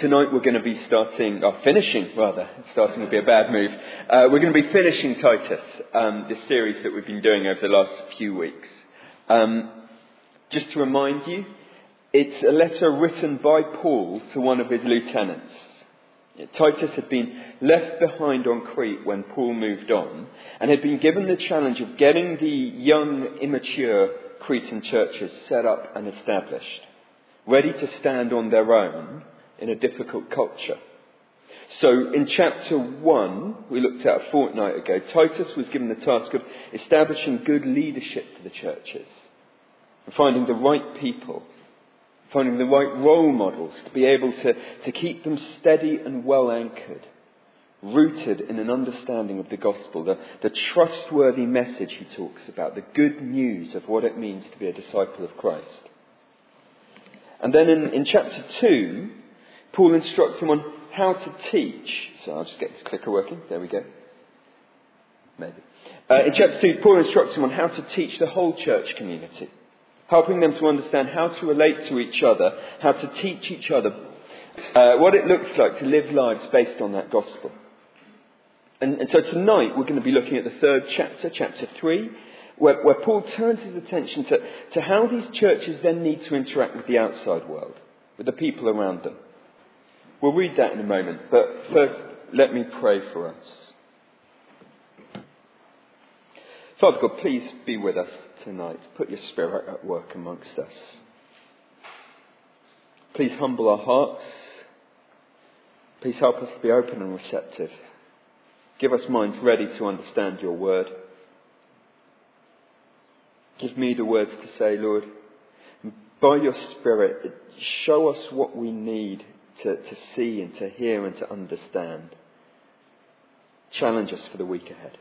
Tonight we're going to be starting, or finishing rather, starting would be a bad move. Uh, we're going to be finishing Titus, um, this series that we've been doing over the last few weeks. Um, just to remind you, it's a letter written by Paul to one of his lieutenants. Titus had been left behind on Crete when Paul moved on and had been given the challenge of getting the young, immature Cretan churches set up and established, ready to stand on their own in a difficult culture. So in chapter 1, we looked at a fortnight ago, Titus was given the task of establishing good leadership for the churches and finding the right people, finding the right role models to be able to, to keep them steady and well anchored, rooted in an understanding of the gospel, the, the trustworthy message he talks about, the good news of what it means to be a disciple of Christ. And then in, in chapter 2, Paul instructs him on how to teach. So I'll just get this clicker working. There we go. Maybe. Uh, in chapter 2, Paul instructs him on how to teach the whole church community, helping them to understand how to relate to each other, how to teach each other, uh, what it looks like to live lives based on that gospel. And, and, so tonight we're going to be looking at the third chapter, chapter 3, where, where Paul turns his attention to, to how these churches then need to interact with the outside world, with the people around them. We'll read that in a moment, but first let me pray for us. Father God, please be with us tonight. Put your spirit at work amongst us. Please humble our hearts. Please help us to be open and receptive. Give us minds ready to understand your word. Give me the words to say, Lord. By your Spirit, show us what we need to, to see and to hear and to understand. Challenge us for the week ahead.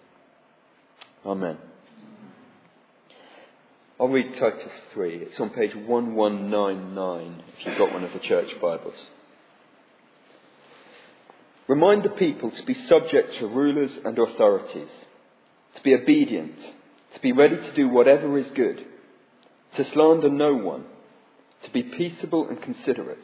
Amen. I'll read Titus 3. It's on page 1199 if you've got one of the church Bibles. Remind the people to be subject to rulers and authorities, to be obedient, to be ready to do whatever is good, to slander no one, to be peaceable and considerate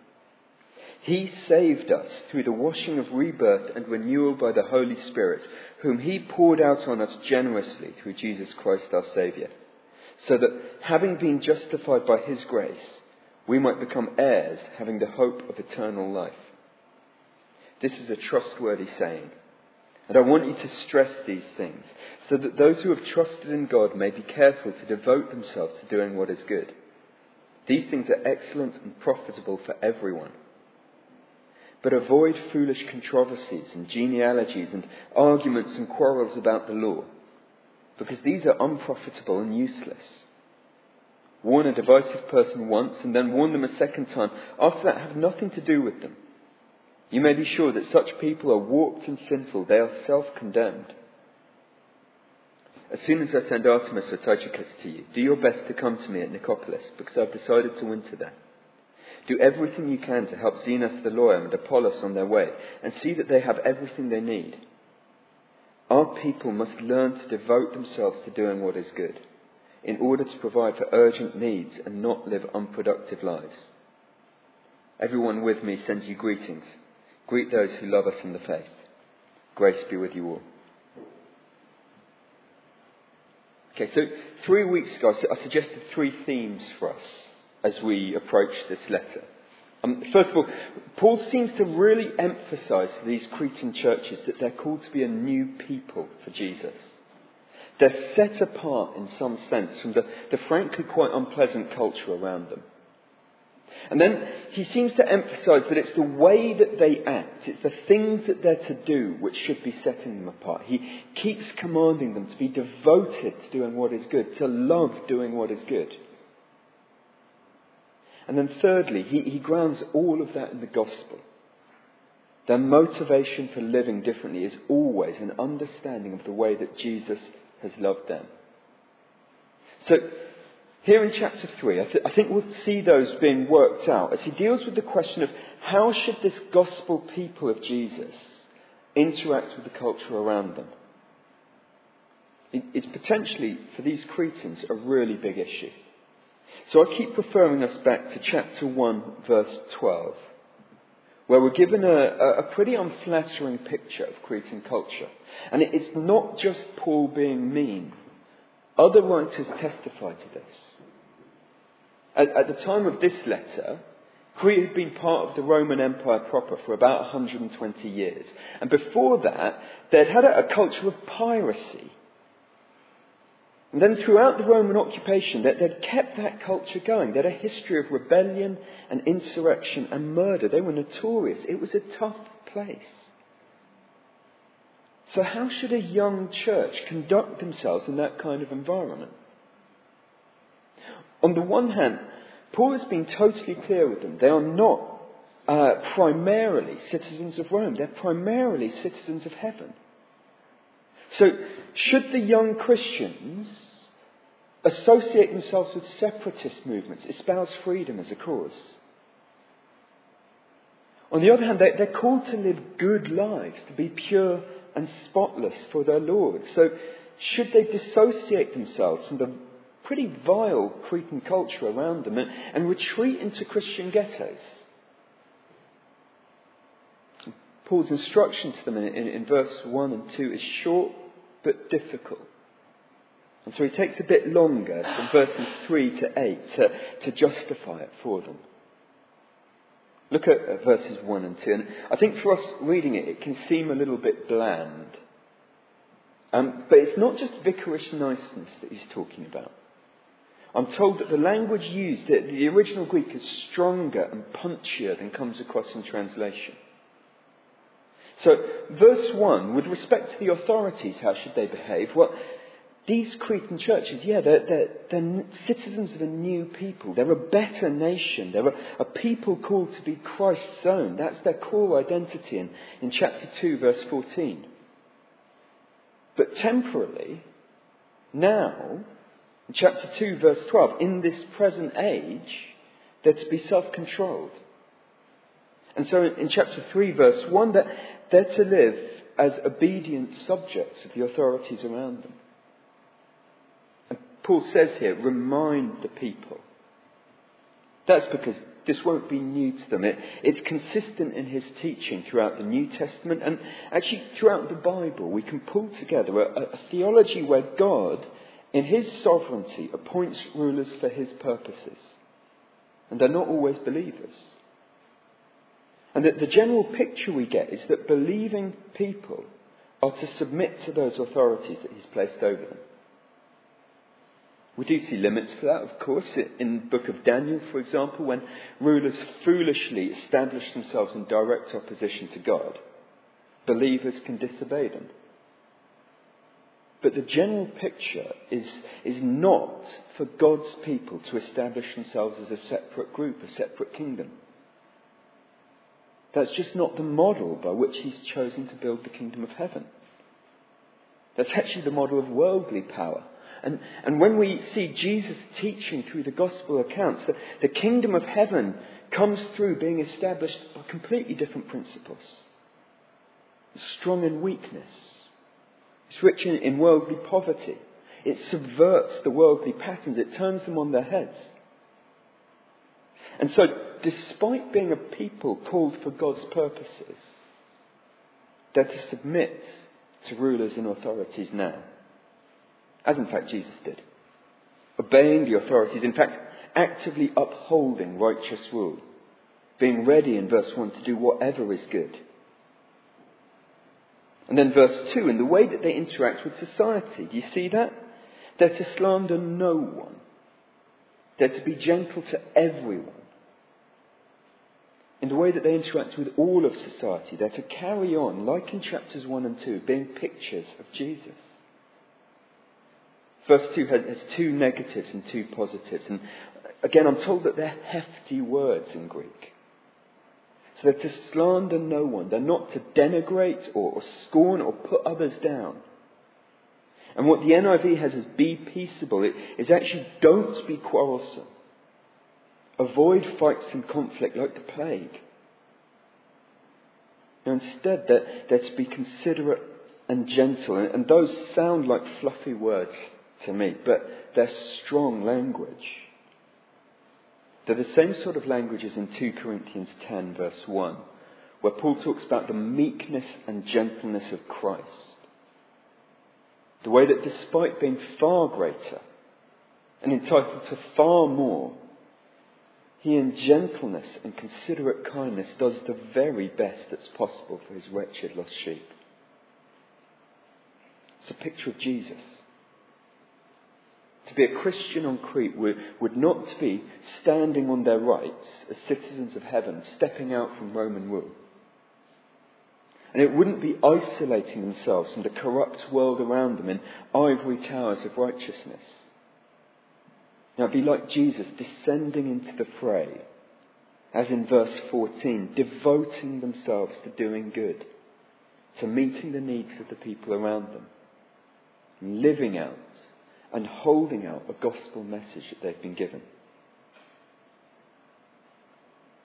He saved us through the washing of rebirth and renewal by the Holy Spirit, whom He poured out on us generously through Jesus Christ our Saviour, so that, having been justified by His grace, we might become heirs, having the hope of eternal life. This is a trustworthy saying, and I want you to stress these things, so that those who have trusted in God may be careful to devote themselves to doing what is good. These things are excellent and profitable for everyone but avoid foolish controversies and genealogies and arguments and quarrels about the law, because these are unprofitable and useless. Warn a divisive person once and then warn them a second time. After that, have nothing to do with them. You may be sure that such people are warped and sinful. They are self condemned. As soon as I send Artemas or Tychicus to you, do your best to come to me at Nicopolis, because I've decided to winter there. Do everything you can to help Zenas the lawyer and Apollos on their way, and see that they have everything they need. Our people must learn to devote themselves to doing what is good, in order to provide for urgent needs and not live unproductive lives. Everyone with me sends you greetings. Greet those who love us in the faith. Grace be with you all. Okay, so three weeks ago I suggested three themes for us as we approach this letter. Um, first of all, Paul seems to really emphasize to these Cretan churches that they're called to be a new people for Jesus. They're set apart in some sense from the, the frankly quite unpleasant culture around them. And then he seems to emphasize that it's the way that they act, it's the things that they're to do which should be setting them apart. He keeps commanding them to be devoted to doing what is good, to love doing what is good. And then thirdly, he, he grounds all of that in the gospel. their motivation for living differently is always an understanding of the way that Jesus has loved them. So, here in chapter 3, I, th- I, think we'll see those being worked out as he deals with the question of how should this gospel people of Jesus interact with the culture around them. It, it's potentially, for these Cretans, a really big issue. So I keep referring us back to chapter 1, verse 12, where we're given a, a pretty unflattering picture of Cretan culture. And it's not just Paul being mean. Other writers testify to this. At, at the time of this letter, Crete had been part of the Roman Empire proper for about 120 years. And before that, they'd had a, a culture of piracy. And then throughout the Roman occupation, they'd, kept that culture going. They had a history of rebellion and insurrection and murder. They were notorious. It was a tough place. So, how should a young church conduct themselves in that kind of environment? On the one hand, Paul has been totally clear with them. They are not uh, primarily citizens of Rome, they're primarily citizens of heaven. So, should the young Christians associate themselves with separatist movements, espouse freedom as a cause? On the other hand, they, are called to live good lives, to be pure and spotless for their Lord. So, should they dissociate themselves from the pretty vile Cretan culture around them and, and retreat into Christian ghettos. Paul's instruction to them in, in, in verse 1 and 2 is short but difficult. And so he takes a bit longer from verses 3 to 8 to, to justify it for them. Look at, at verses 1 and 2. And I think for us reading it, it can seem a little bit bland. Um, but it's not just vicarish niceness that he's talking about. I'm told that the language used, the original Greek, is stronger and punchier than comes across in translation. So, verse 1, with respect to the authorities, how should they behave? Well, these Cretan churches, yeah, they're, they're, they're citizens of a new people. They're a better nation. They're a, a, people called to be Christ's own. That's their core identity in, in chapter 2, verse 14. But temporally, now, in chapter 2, verse 12, in this present age, they're to be self controlled. And so in chapter 3, verse 1, that they're to live as obedient subjects of the authorities around them. And Paul says here, remind the people. That's because this won't be new to them. It, it's consistent in his teaching throughout the New Testament and actually throughout the Bible. We can pull together a, a theology where God in his sovereignty, appoints rulers for his purposes. And they're not always believers. And that the general picture we get is that believing people are to submit to those authorities that he's placed over them. We do see limits for that, of course, in the book of Daniel, for example, when rulers foolishly establish themselves in direct opposition to God. Believers can disobey them. But the general picture is, is not for God's people to establish themselves as a separate group, a separate kingdom. That's just not the model by which He's chosen to build the kingdom of heaven. That's actually the model of worldly power. And, and when we see Jesus teaching through the gospel accounts, the, the kingdom of heaven comes through being established by completely different principles. Strong in weakness, it's rich in, in worldly poverty. It subverts the worldly patterns. It turns them on their heads. And so, despite being a people called for God's purposes, they're to submit to rulers and authorities now. As in fact Jesus did. Obeying the authorities, in fact, actively upholding righteous rule. Being ready in verse 1 to do whatever is good. And then verse 2, in the way that they interact with society. Do you see that? They're to slander no one. They're to be gentle to everyone. In the way that they interact with all of society, they're to carry on, like in chapters 1 and 2, being pictures of Jesus. Verse 2 has two negatives and two positives. And again, I'm told that they're hefty words in Greek. So they're to slander no one. They're not to denigrate or, or scorn or put others down. And what the NIV has is be peaceable it is actually don't be quarrelsome. Avoid fights and conflict like the plague. Now instead, they're, they're to be considerate and gentle. And those sound like fluffy words to me, but they're strong language. They're the same sort of language as in 2 Corinthians 10, verse 1, where Paul talks about the meekness and gentleness of Christ. The way that despite being far greater and entitled to far more, he in gentleness and considerate kindness does the very best that's possible for his wretched lost sheep. It's a picture of Jesus. To be a Christian on Crete would, would not be standing on their rights as citizens of heaven, stepping out from Roman rule. And it wouldn't be isolating themselves from the corrupt world around them in ivory towers of righteousness. Now be like Jesus descending into the fray, as in verse 14, devoting themselves to doing good, to meeting the needs of the people around them, living out and holding out a gospel message that they've been given.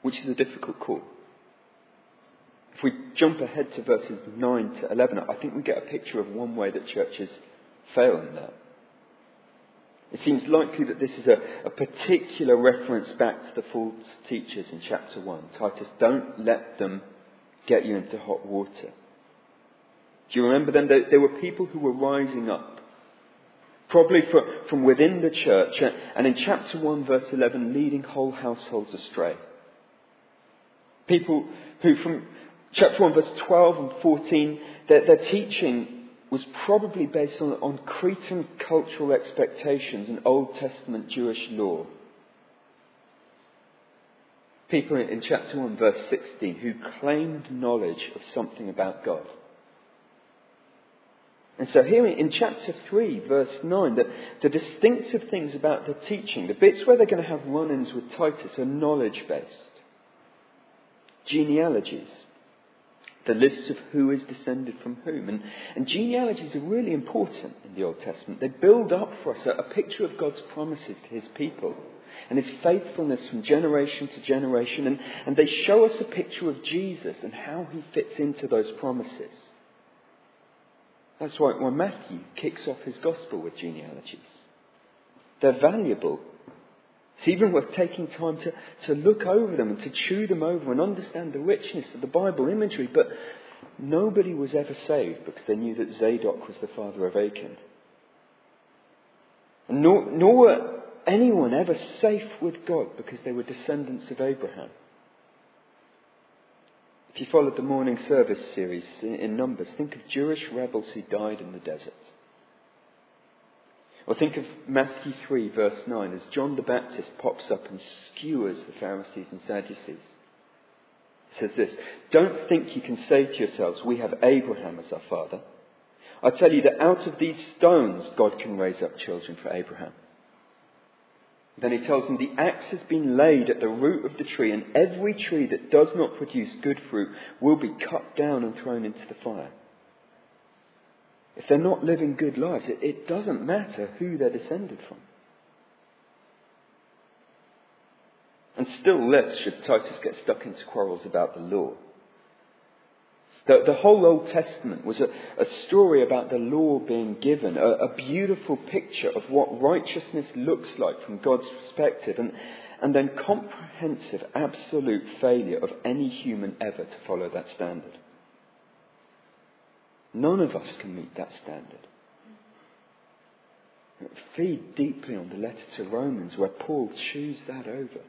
Which is a difficult call. If we jump ahead to verses 9 to 11, I think we get a picture of one way that churches fail in that. It seems likely that this is a, a, particular reference back to the false teachers in chapter 1. Titus, don't let them get you into hot water. Do you remember them? There, there were people who were rising up probably for, from within the church, and in chapter 1, verse 11, leading whole households astray. People who, from chapter 1, verse 12 and 14, their, their teaching was probably based on, on Cretan cultural expectations and Old Testament Jewish law. People in chapter 1, verse 16, who claimed knowledge of something about God. And so here in chapter 3, verse 9, that the distinctive things about the teaching, the bits where they're going to have run-ins with Titus are knowledge-based. Genealogies. The lists of who is descended from whom. And, and genealogies are really important in the Old Testament. They build up for us a, a picture of God's promises to his people and his faithfulness from generation to generation. And, and they show us a picture of Jesus and how he fits into those promises. That's why when Matthew kicks off his gospel with genealogies. They're valuable. It's even worth taking time to, to look over them and to chew them over and understand the richness of the Bible imagery. But nobody was ever saved because they knew that Zadok was the father of Achan. Nor, nor were anyone ever safe with God because they were descendants of Abraham. If you followed the morning service series in Numbers, think of Jewish rebels who died in the desert. Or think of Matthew 3, verse 9, as John the Baptist pops up and skewers the Pharisees and Sadducees. It says this Don't think you can say to yourselves, We have Abraham as our father. I tell you that out of these stones, God can raise up children for Abraham. Then he tells them, The axe has been laid at the root of the tree, and every tree that does not produce good fruit will be cut down and thrown into the fire. If they're not living good lives, it, it doesn't matter who they're descended from. And still less should Titus get stuck into quarrels about the law. The, the whole Old Testament was a, a, story about the law being given, a, a, beautiful picture of what righteousness looks like from God's perspective, and, and then comprehensive, absolute failure of any human ever to follow that standard. None of us can meet that standard. Feed deeply on the letter to Romans where Paul chews that over.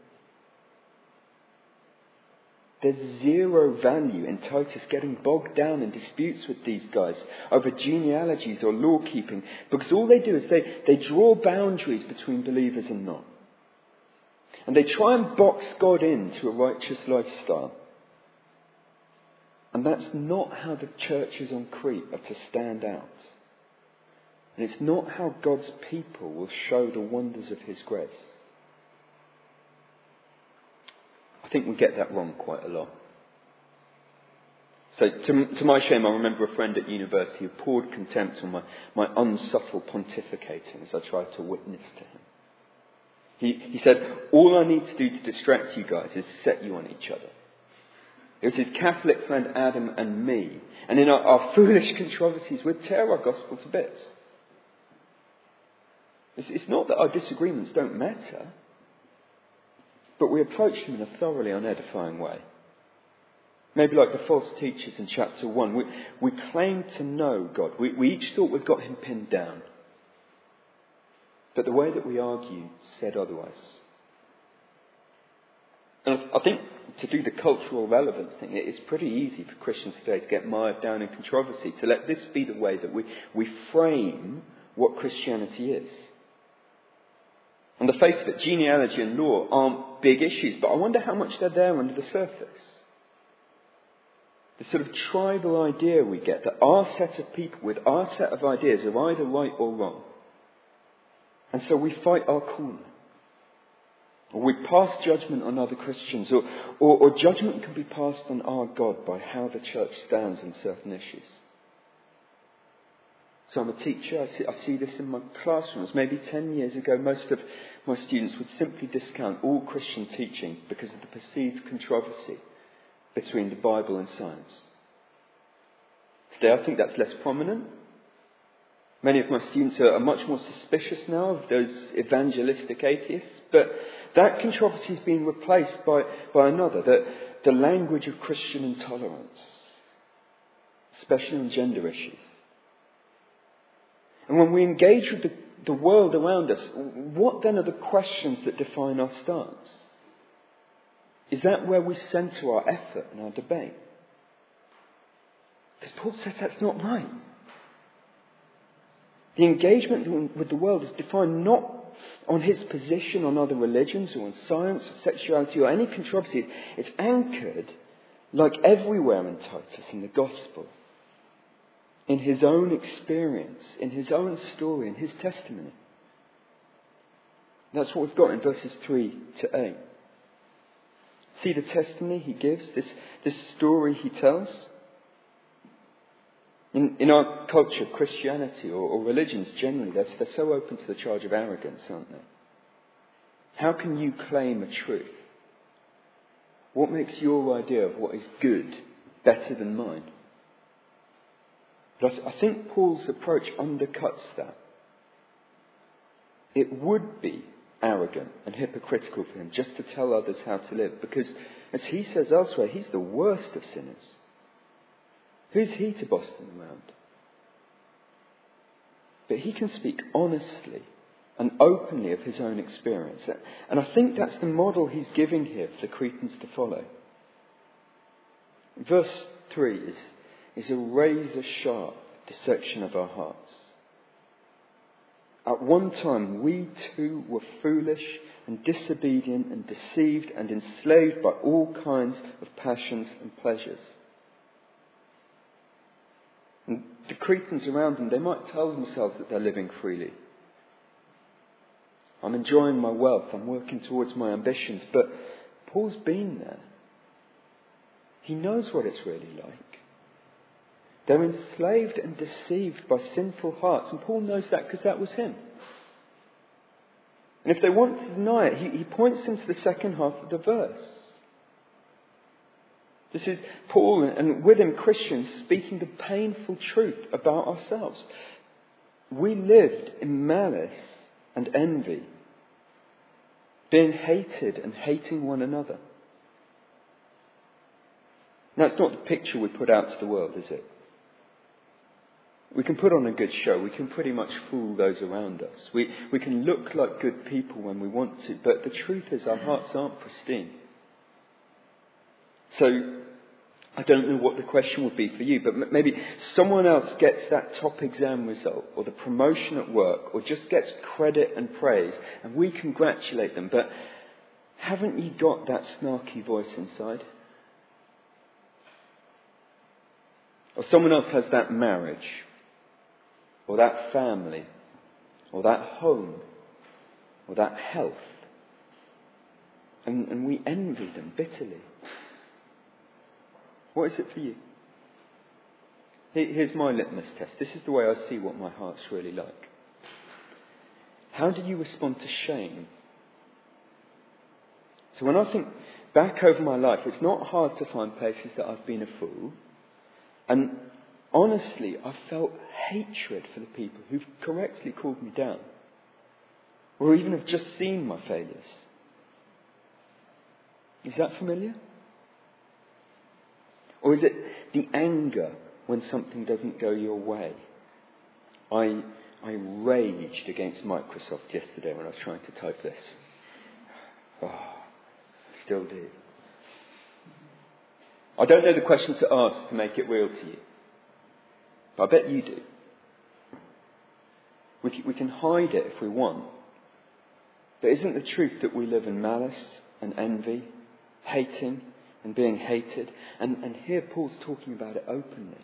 There's zero value in Titus getting bogged down in disputes with these guys over genealogies or law keeping because all they do is they, they draw boundaries between believers and not. And they try and box God into a righteous lifestyle. And that's not how the churches on Crete are to stand out. And it's not how God's people will show the wonders of His grace. I think we get that wrong quite a lot. So, to, to my shame, I remember a friend at university who poured contempt on my, my unsubtle pontificating as I tried to witness to him. He, he said, All I need to do to distract you guys is set you on each other. It was his Catholic friend Adam and me. And in our, our foolish controversies, we'd tear our gospel to bits. It's, it's not that our disagreements don't matter, but we approach them in a thoroughly unedifying way. Maybe like the false teachers in chapter 1. We, we claim to know God. We, we each thought we'd got him pinned down. But the way that we argue said otherwise. And I think to do the cultural relevance thing, it's pretty easy for Christians today to get mired down in controversy, to let this be the way that we, we frame what Christianity is. On the face of it, genealogy and law aren't big issues, but I wonder how much they're there under the surface. The sort of tribal idea we get that our set of people with our set of ideas are either right or wrong. And so we fight our corner. Or we pass judgment on other Christians, or, or, or judgment can be passed on our God by how the church stands on certain issues. So I'm a teacher, I see, I see this in my classrooms. Maybe 10 years ago, most of my students would simply discount all Christian teaching because of the perceived controversy between the Bible and science. Today, I think that's less prominent. Many of my students are much more suspicious now of those evangelistic atheists, but that controversy is being replaced by, by another, the, the language of Christian intolerance, especially on gender issues. And when we engage with the, the world around us, what then are the questions that define our stance? Is that where we center our effort and our debate? Because Paul says that's not right. The engagement with the world is defined not on his position on other religions or on science or sexuality or any controversy. It's anchored, like everywhere in Titus, in the gospel in his own experience, in his own story, in his testimony. That's what we've got in verses 3 to 8. See the testimony he gives, this, this story he tells? In, in our culture, Christianity or, or religions generally, they're, they're so open to the charge of arrogance, aren't they? How can you claim a truth? What makes your idea of what is good better than mine? But I think Paul's approach undercuts that. It would be arrogant and hypocritical for him just to tell others how to live, because as he says elsewhere, he's the worst of sinners. Who's he to boss them around? But he can speak honestly and openly of his own experience. And I think that's the model he's giving here for the Cretans to follow. Verse 3 is is a razor sharp dissection of our hearts. At one time, we too were foolish and disobedient and deceived and enslaved by all kinds of passions and pleasures. And the Cretans around them, they might tell themselves that they're living freely. I'm enjoying my wealth, I'm working towards my ambitions, but Paul's been there. He knows what it's really like. They're enslaved and deceived by sinful hearts. And Paul knows that because that was him. And if they want to deny it, he, he points them to the second half of the verse. This is Paul and with him Christians speaking the painful truth about ourselves. We lived in malice and envy, being hated and hating one another. Now, that's not the picture we put out to the world, is it? We can put on a good show. We can pretty much fool those around us. We, we can look like good people when we want to, but the truth is our hearts aren't pristine. So, I don't know what the question would be for you, but maybe someone else gets that top exam result, or the promotion at work, or just gets credit and praise, and we congratulate them, but haven't you got that snarky voice inside? Or someone else has that marriage or that family, or that home, or that health. And, and we envy them bitterly. What is it for you? Here's my litmus test. This is the way I see what my heart's really like. How do you respond to shame? So when I think back over my life, it's not hard to find places that I've been a fool. And honestly, I felt hatred for the people who've correctly called me down, or even have just seen my failures. Is that familiar? Or is it the anger when something doesn't go your way? I, I raged against Microsoft yesterday when I was trying to type this. Oh, I still do. I don't know the question to ask to make it real to you. But I bet you do. We we can hide it if we want. But isn't the truth that we live in malice and envy, hating and being hated? And, and here Paul's talking about it openly.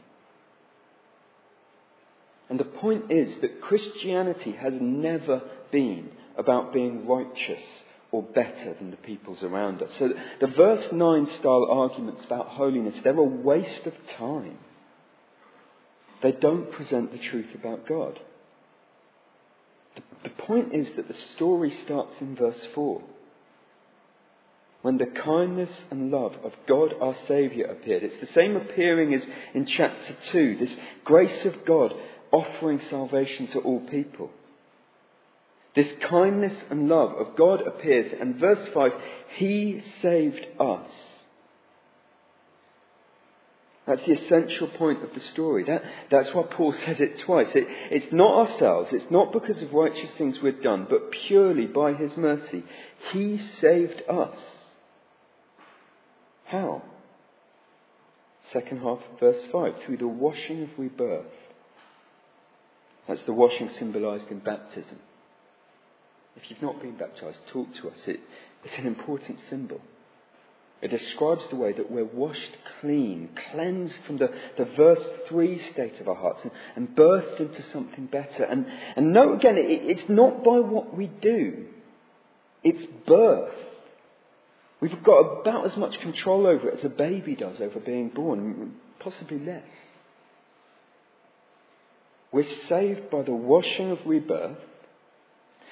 And the point is that Christianity has never been about being righteous or better than the peoples around us. So the verse 9 style arguments about holiness, they're a waste of time. They don't present the truth about God. The, the point is that the story starts in verse 4. When the kindness and love of God our Saviour appeared. It's the same appearing as in chapter 2, this grace of God offering salvation to all people. This kindness and love of God appears, and verse 5, He saved us that's the essential point of the story. That, that's why Paul said it twice. It, it's not ourselves, it's not because of righteous things we've done, but purely by his mercy. He saved us. How? Second half of verse 5 through the washing of rebirth. That's the washing symbolized in baptism. If you've not been baptized, talk to us. It, it's an important symbol. It describes the way that we're washed clean, cleansed from the, the verse 3 state of our hearts, and, and birthed into something better. And, and note again, it, it's not by what we do, it's birth. We've got about as much control over it as a baby does over being born, possibly less. We're saved by the washing of rebirth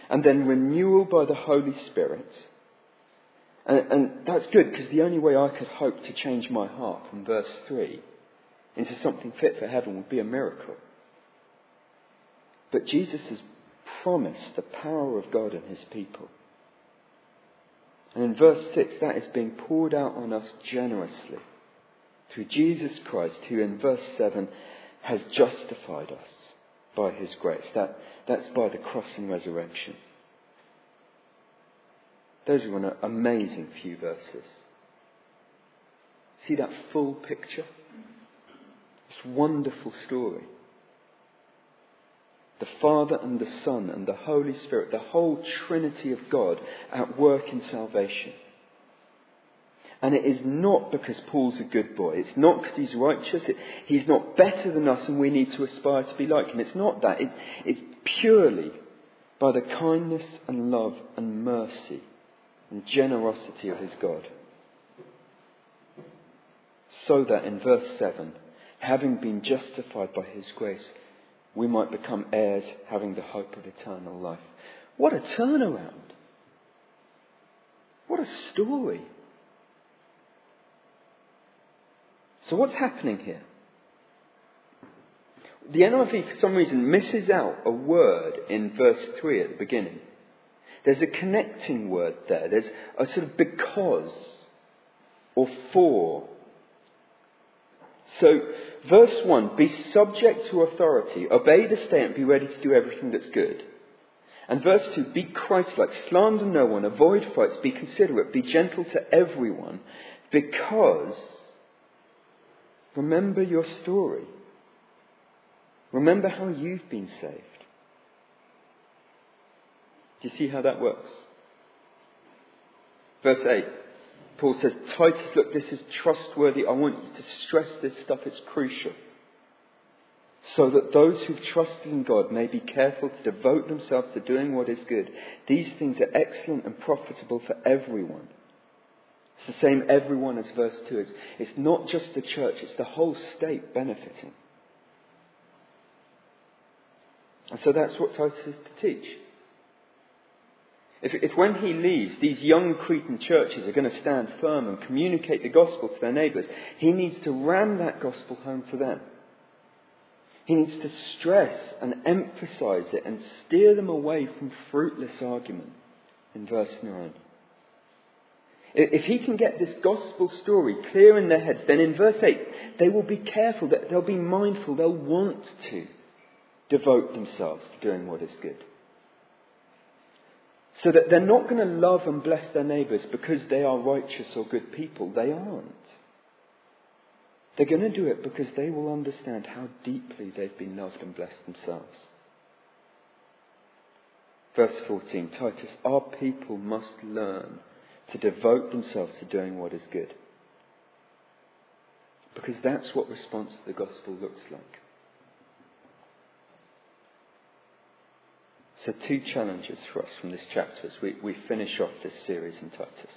and then renewal by the Holy Spirit and, and that's good because the only way I could hope to change my heart from verse 3 into something fit for heaven would be a miracle. But Jesus has promised the power of God and his people. And in verse 6, that is being poured out on us generously through Jesus Christ, who in verse 7 has justified us by his grace. That, that's by the cross and resurrection. Those are an amazing few verses. See that full picture? This wonderful story. The Father and the Son and the Holy Spirit, the whole Trinity of God at work in salvation. And it is not because Paul's a good boy. It's not because he's righteous. It, he's not better than us and we need to aspire to be like him. It's not that. It, it's purely by the kindness and love and mercy and generosity of his God. So that in verse 7, having been justified by his grace, we might become heirs having the hope of eternal life. What a turnaround! What a story! So, what's happening here? The NIV, for some reason, misses out a word in verse 3 at the beginning. There's a connecting word there. There's a sort of because or for. So, verse 1 be subject to authority, obey the state, and be ready to do everything that's good. And verse 2 be Christ like, slander no one, avoid fights, be considerate, be gentle to everyone, because remember your story. Remember how you've been saved. Do you see how that works? Verse 8. Paul says, Titus, look, this is trustworthy. I want you to stress this stuff, it's crucial. So that those who trust in God may be careful to devote themselves to doing what is good. These things are excellent and profitable for everyone. It's the same everyone as verse 2 is. It's not just the church, it's the whole state benefiting. And so that's what Titus is to teach. If, if when he leaves, these young Cretan churches are going to stand firm and communicate the gospel to their neighbours, he needs to ram that gospel home to them. He needs to stress and emphasize it and steer them away from fruitless argument in verse 9. If he can get this gospel story clear in their heads, then in verse 8, they will be careful, they'll be mindful, they'll want to devote themselves to doing what is good. So that they're not going to love and bless their neighbours because they are righteous or good people. They aren't. They're going to do it because they will understand how deeply they've been loved and blessed themselves. Verse 14 Titus, our people must learn to devote themselves to doing what is good. Because that's what response to the gospel looks like. So, two challenges for us from this chapter as we, we finish off this series in Titus.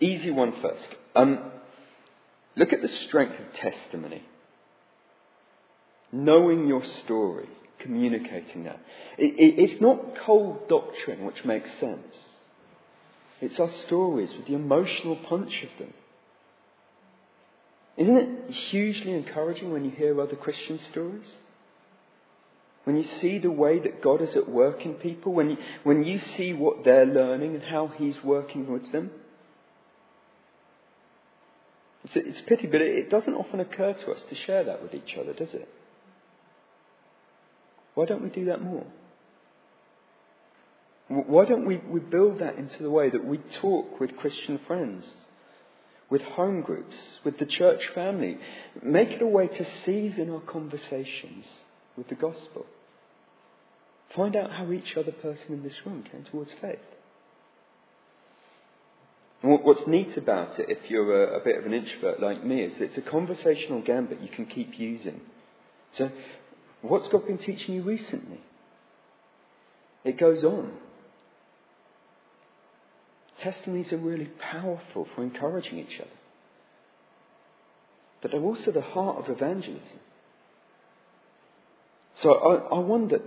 Easy one first. Um, look at the strength of testimony. Knowing your story, communicating that. It, it, it's not cold doctrine which makes sense. It's our stories with the emotional punch of them. Isn't it hugely encouraging when you hear other Christian stories? When you see the way that God is at work in people, when you, when you see what they're learning and how He's working with them. It's a, it's a pity, but it, it doesn't often occur to us to share that with each other, does it? Why don't we do that more? Why don't we, we build that into the way that we talk with Christian friends, with home groups, with the church family? Make it a way to season our conversations with the gospel. Find out how each other person in this room came towards faith. And what's neat about it, if you're a, a bit of an introvert like me, is that it's a conversational gambit you can keep using. So, what's God been teaching you recently? It goes on. Testimonies are really powerful for encouraging each other. But they're also the heart of evangelism. So I, I wonder,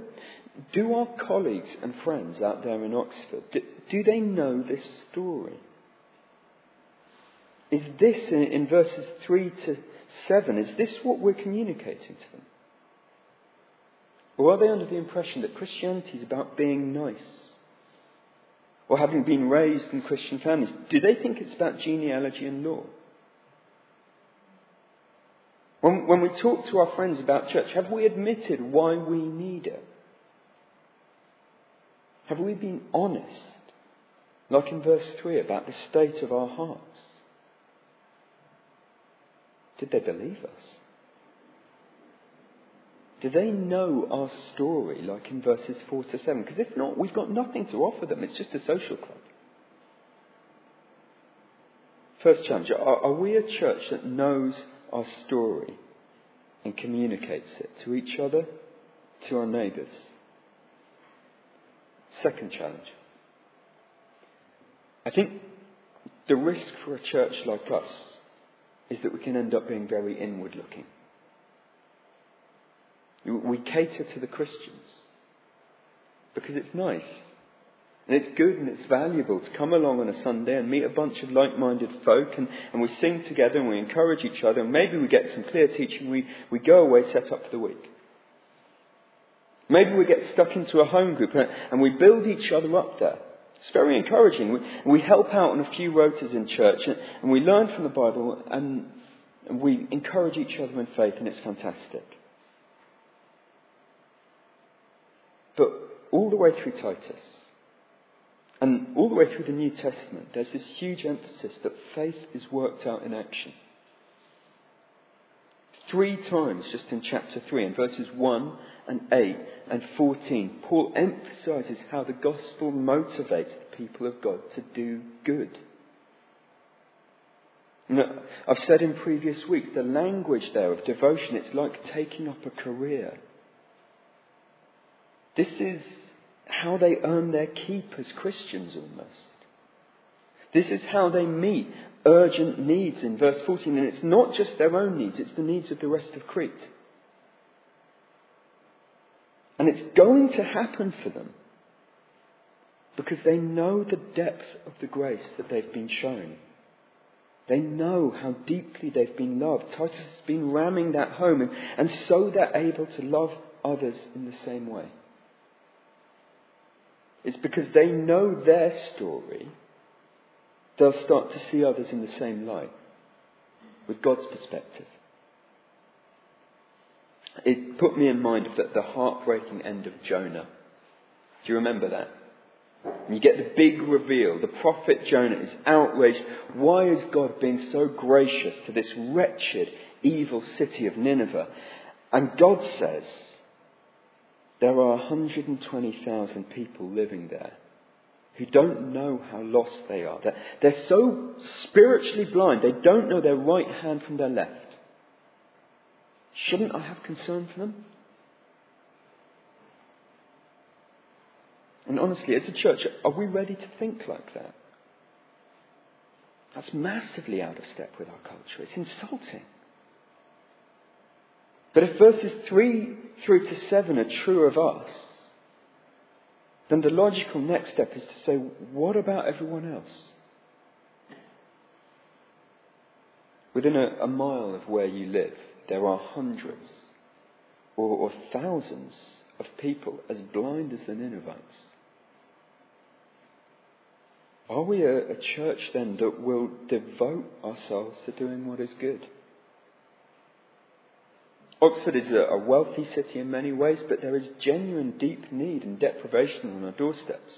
do our colleagues and friends out there in Oxford, do, do they know this story? Is this, in, in verses 3 to 7, is this what we're communicating to them? Or are they under the impression that Christianity is about being nice? Or having been raised in Christian families? Do they think it's about genealogy and law? When, when we talk to our friends about church, have we admitted why we need it? Have we been honest, like in verse 3, about the state of our hearts? Did they believe us? Do they know our story, like in verses 4 to 7? Because if not, we've got nothing to offer them. It's just a social club. First challenge are, are we a church that knows our story and communicates it to each other, to our neighbours? Second challenge. I think the risk for a church like us is that we can end up being very inward looking. We cater to the Christians because it's nice. And it's good and it's valuable to come along on a Sunday and meet a bunch of like minded folk and, and we sing together and we encourage each other and maybe we get some clear teaching. We, we go away set up for the week. Maybe we get stuck into a home group and we build each other up there. It's very encouraging. We, we help out on a few rotas in church and we learn from the Bible and we encourage each other in faith and it's fantastic. But all the way through Titus and all the way through the New Testament, there's this huge emphasis that faith is worked out in action. Three times just in chapter 3, in verses 1 and 8 and 14, Paul emphasizes how the gospel motivates the people of God to do good. Now, I've said in previous weeks, the language there of devotion, it's like taking up a career. This is how they earn their keep as Christians almost. This is how they meet urgent needs in verse 14. And it's not just their own needs, it's the needs of the rest of Crete. And it's going to happen for them because they know the depth of the grace that they've been shown. They know how deeply they've been loved. Titus has been ramming that home, and, and so they're able to love others in the same way. It's because they know their story, they'll start to see others in the same light, with God's perspective. It put me in mind of the, the heartbreaking end of Jonah. Do you remember that? You get the big reveal. The prophet Jonah is outraged. Why is God being so gracious to this wretched, evil city of Nineveh? And God says, there are 120,000 people living there who don't know how lost they are. They're, they're so spiritually blind, they don't know their right hand from their left. Shouldn't I have concern for them? And honestly, as a church, are we ready to think like that? That's massively out of step with our culture. It's insulting. But if verses 3 through to 7 are true of us, then the logical next step is to say, what about everyone else? Within a, a mile of where you live, there are hundreds or, or thousands of people as blind as the Ninevites. Are we a, a church then that will devote ourselves to doing what is good? Oxford is a, wealthy city in many ways, but there is genuine deep need and deprivation on our doorsteps.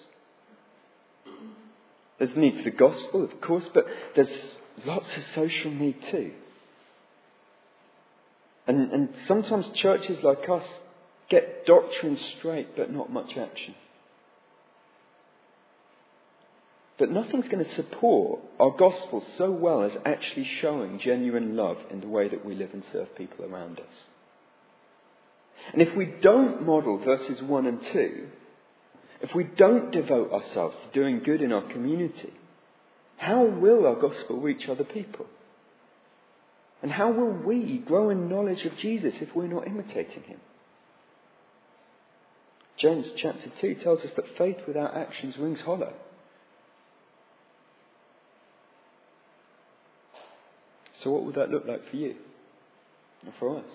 There's the need for the gospel, of course, but there's lots of social need too. And, and sometimes churches like us get doctrine straight, but not much action. But nothing's going to support our gospel so well as actually showing genuine love in the way that we live and serve people around us. And if we don't model verses 1 and 2, if we don't devote ourselves to doing good in our community, how will our gospel reach other people? And how will we grow in knowledge of Jesus if we're not imitating him? James chapter 2 tells us that faith without actions rings hollow. So, what would that look like for you and for us?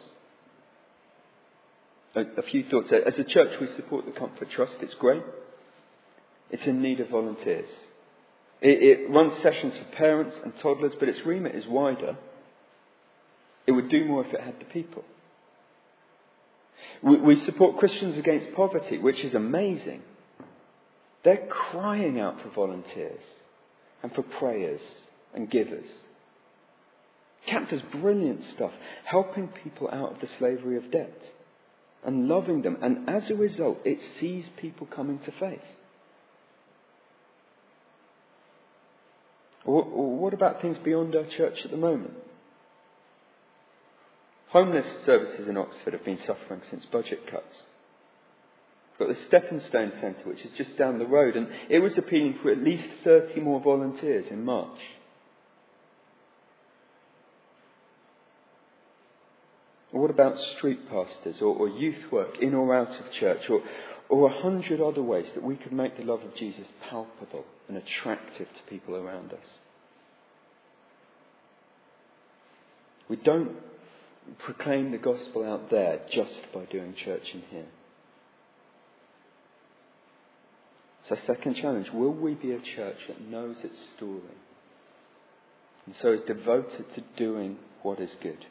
A, a few thoughts. Uh, as a church, we support the Comfort Trust. It's great. It's in need of volunteers. It, it runs sessions for parents and toddlers, but its remit is wider. It would do more if it had the people. We, we support Christians Against Poverty, which is amazing. They're crying out for volunteers and for prayers and givers. CAP does brilliant stuff, helping people out of the slavery of debt and loving them. And as a result, it sees people coming to faith. Or, what about things beyond our church at the moment? Homeless services in Oxford have been suffering since budget cuts. We've got the Stepping Stone Centre, which is just down the road, and it was appealing for at least 30 more volunteers in March. What about street pastors or, or youth work in or out of church or, or a hundred other ways that we could make the love of Jesus palpable and attractive to people around us? We don't proclaim the gospel out there just by doing church in here. So, second challenge will we be a church that knows its story and so is devoted to doing what is good?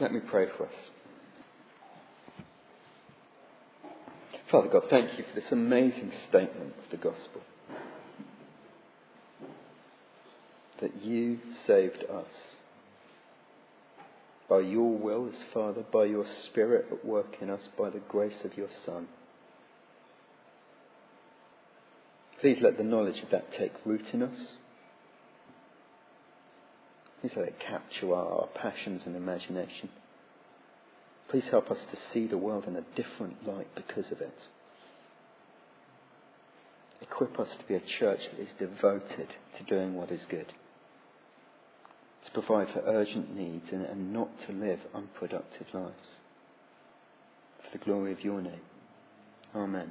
Let me pray for us. Father God, thank you for this amazing statement of the gospel. That you saved us by your will as Father, by your Spirit at work in us, by the grace of your Son. Please let the knowledge of that take root in us. Please let it capture our passions and imagination. Please help us to see the world in a different light because of it. Equip us to be a church that is devoted to doing what is good, to provide for urgent needs and, and not to live unproductive lives. for the glory of your name. Amen.